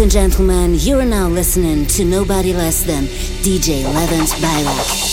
Ladies and gentlemen, you are now listening to nobody less than DJ Levent Bayrak.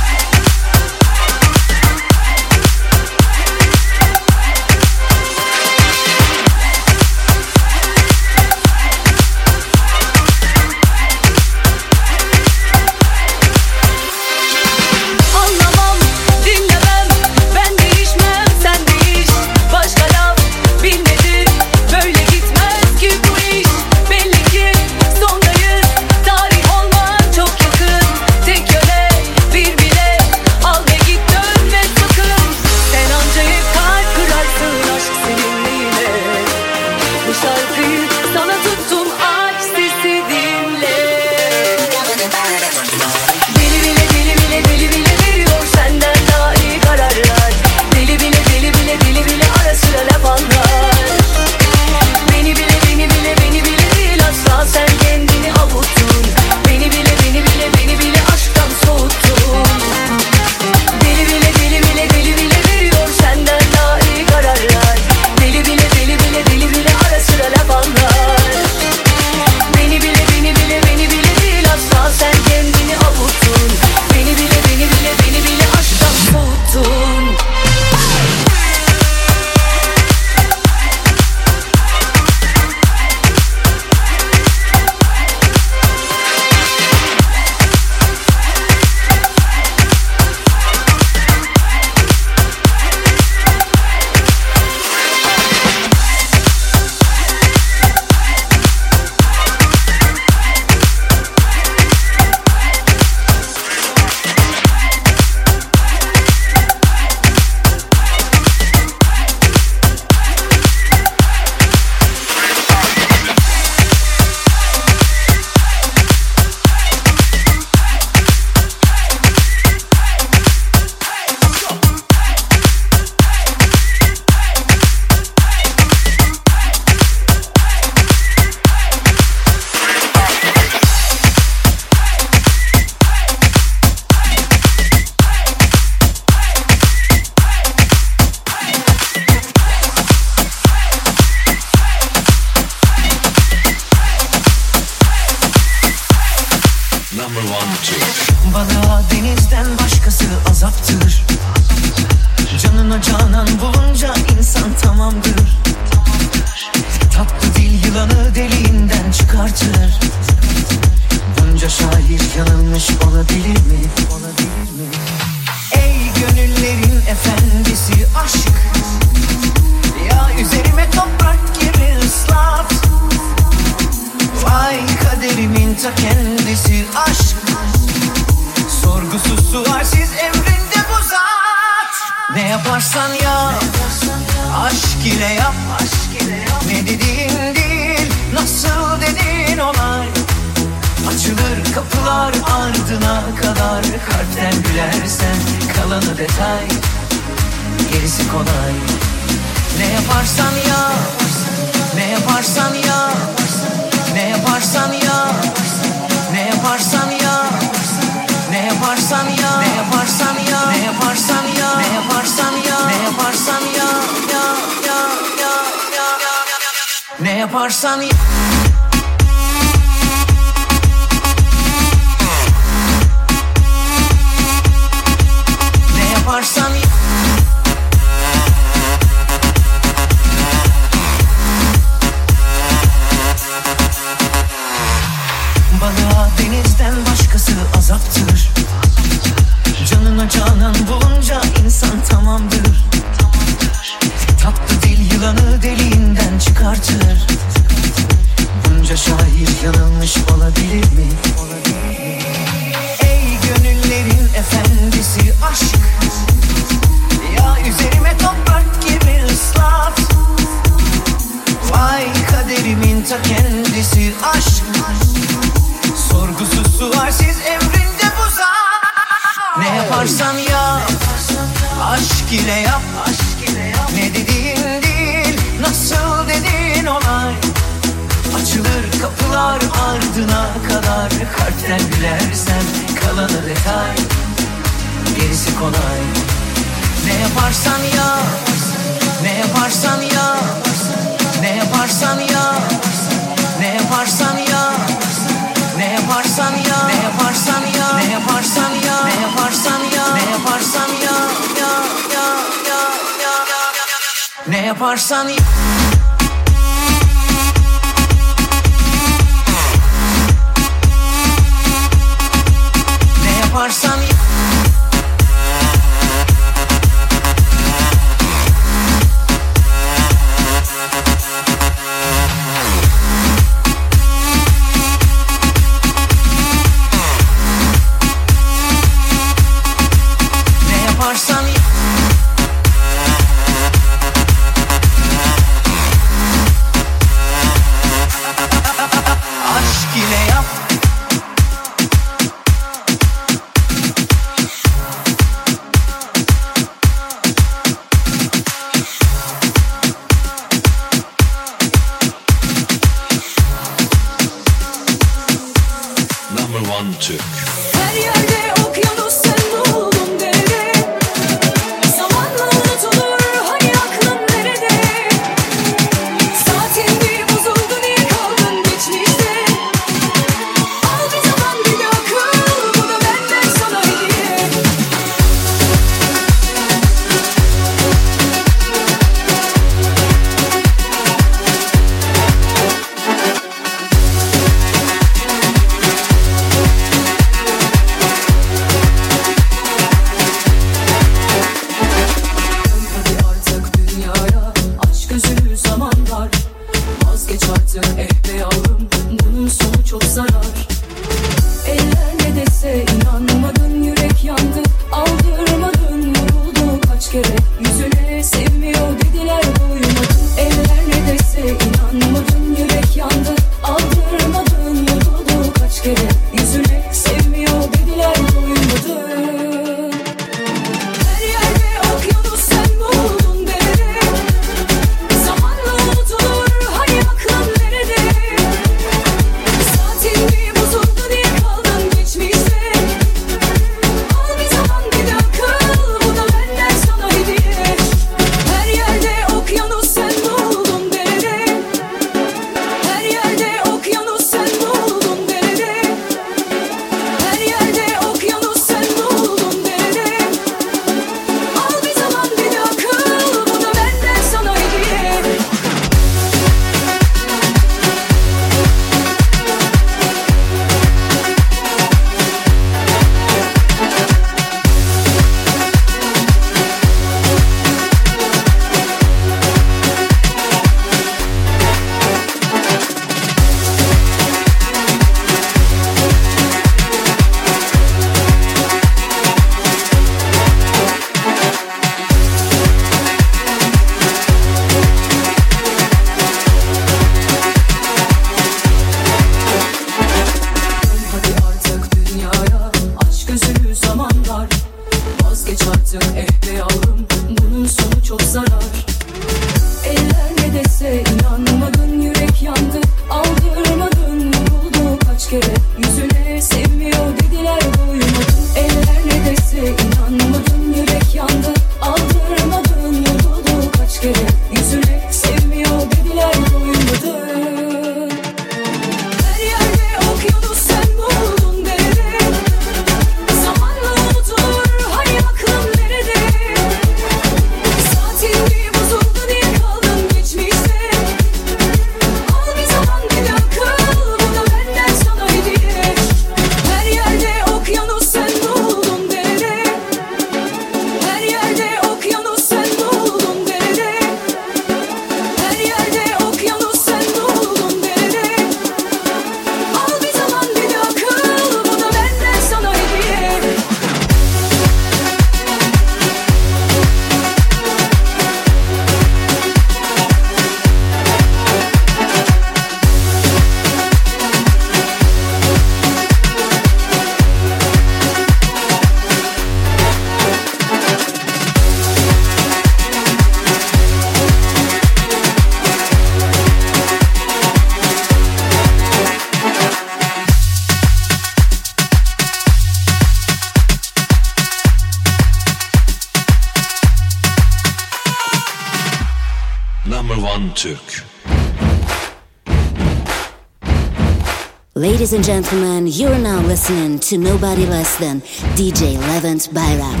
Ladies and gentlemen, you're now listening to nobody less than DJ Levent Bayrak.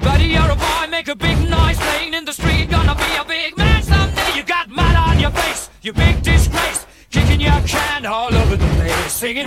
Buddy, you're a boy, make a big noise playing in the street. Gonna be a big man someday. You got mud on your face, you big disgrace. Kicking your can all over the place, singing,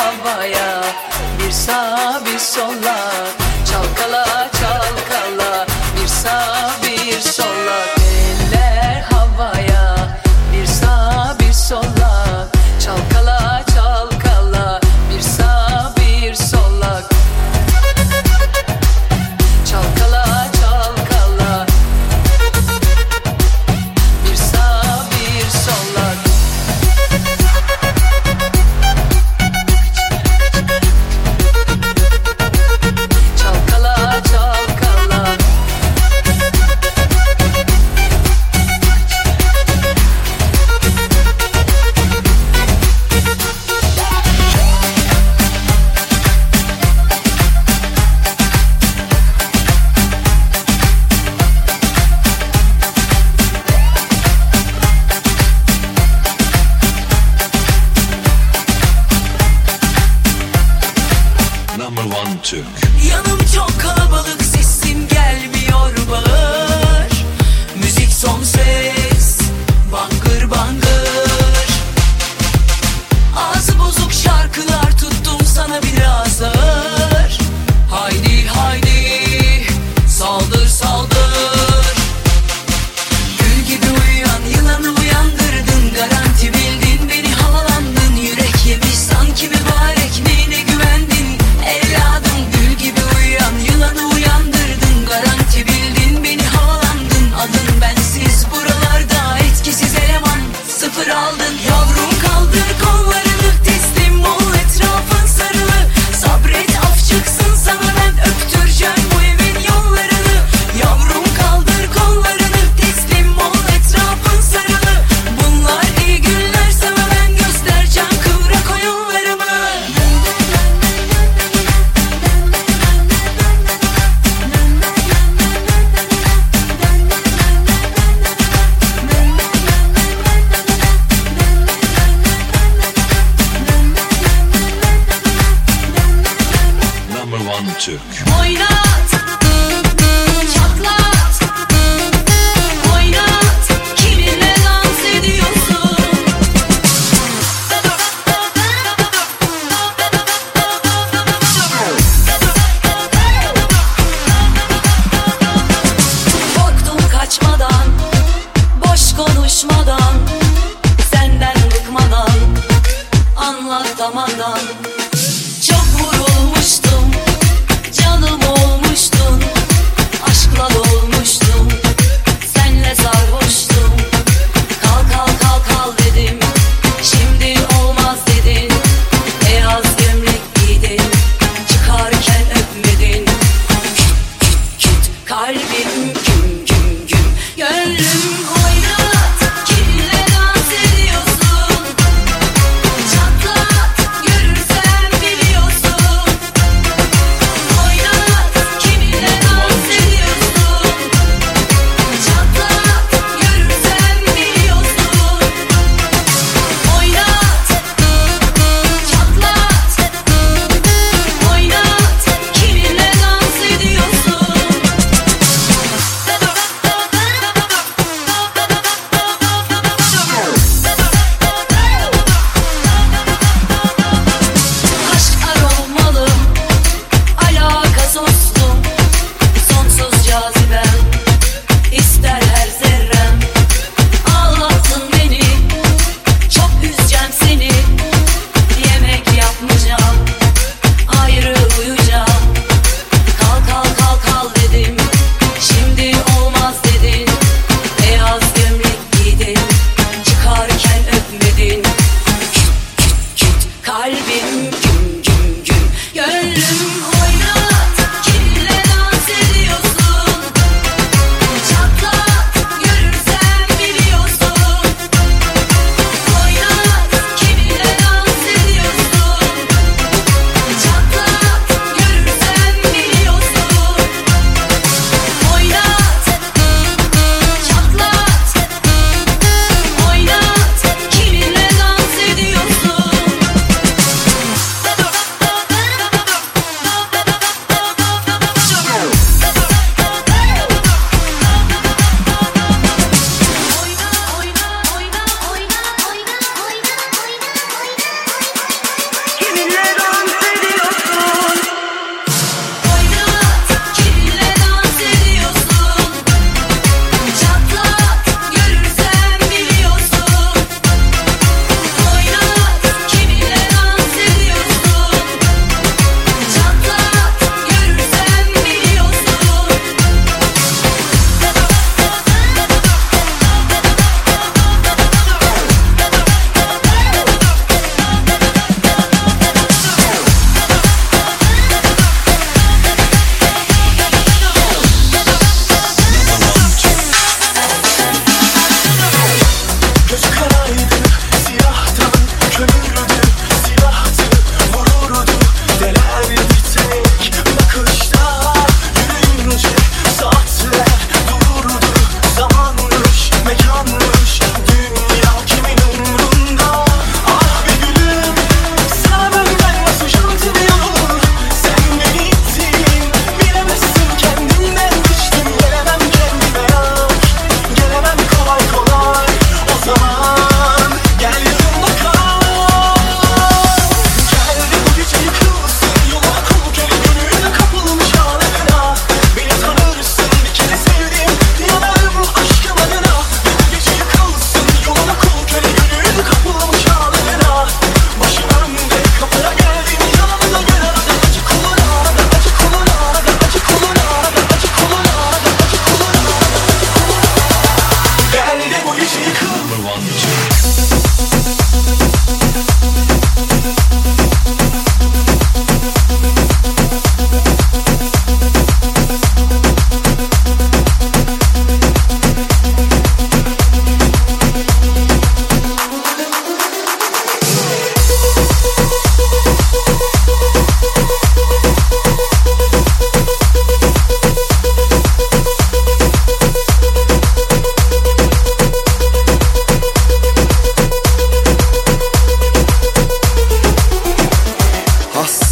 gül gibi uyuyan Yılanı uyan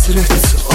Será?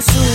soon.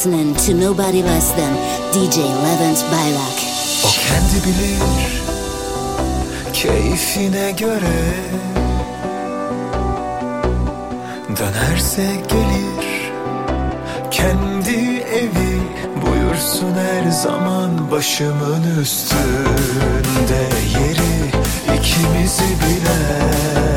listening to nobody less than DJ Levent Bayrak. O kendi bilir keyfine göre Dönerse gelir kendi evi Buyursun her zaman başımın üstünde yeri ikimizi bilen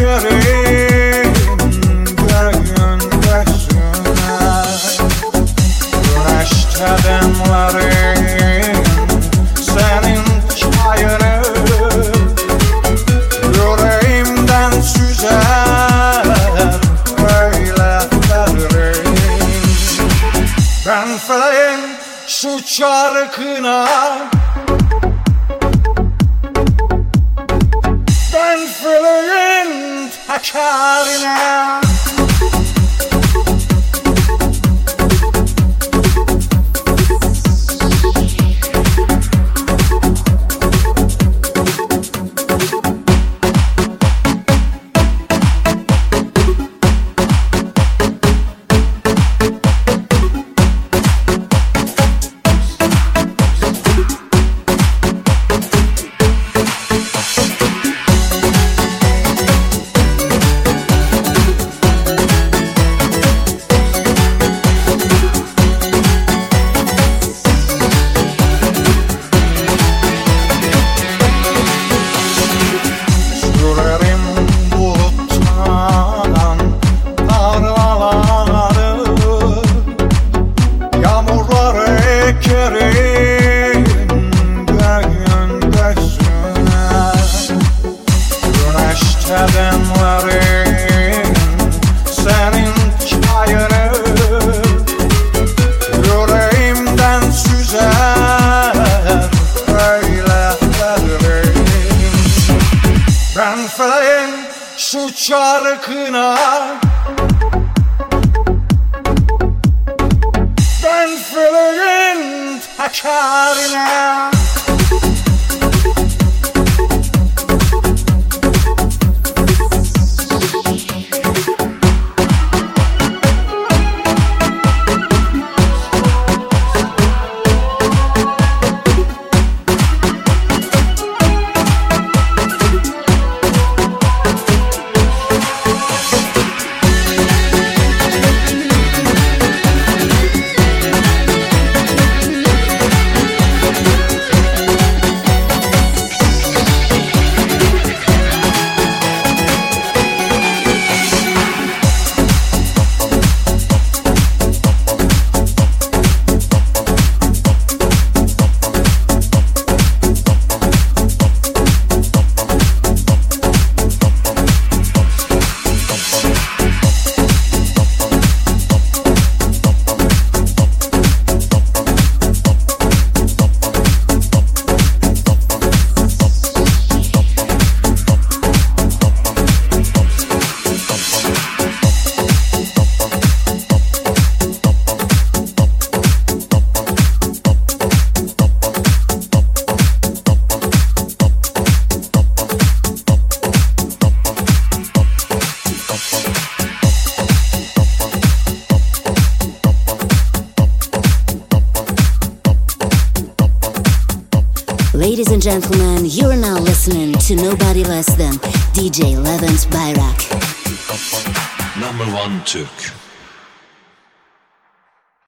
Yeah.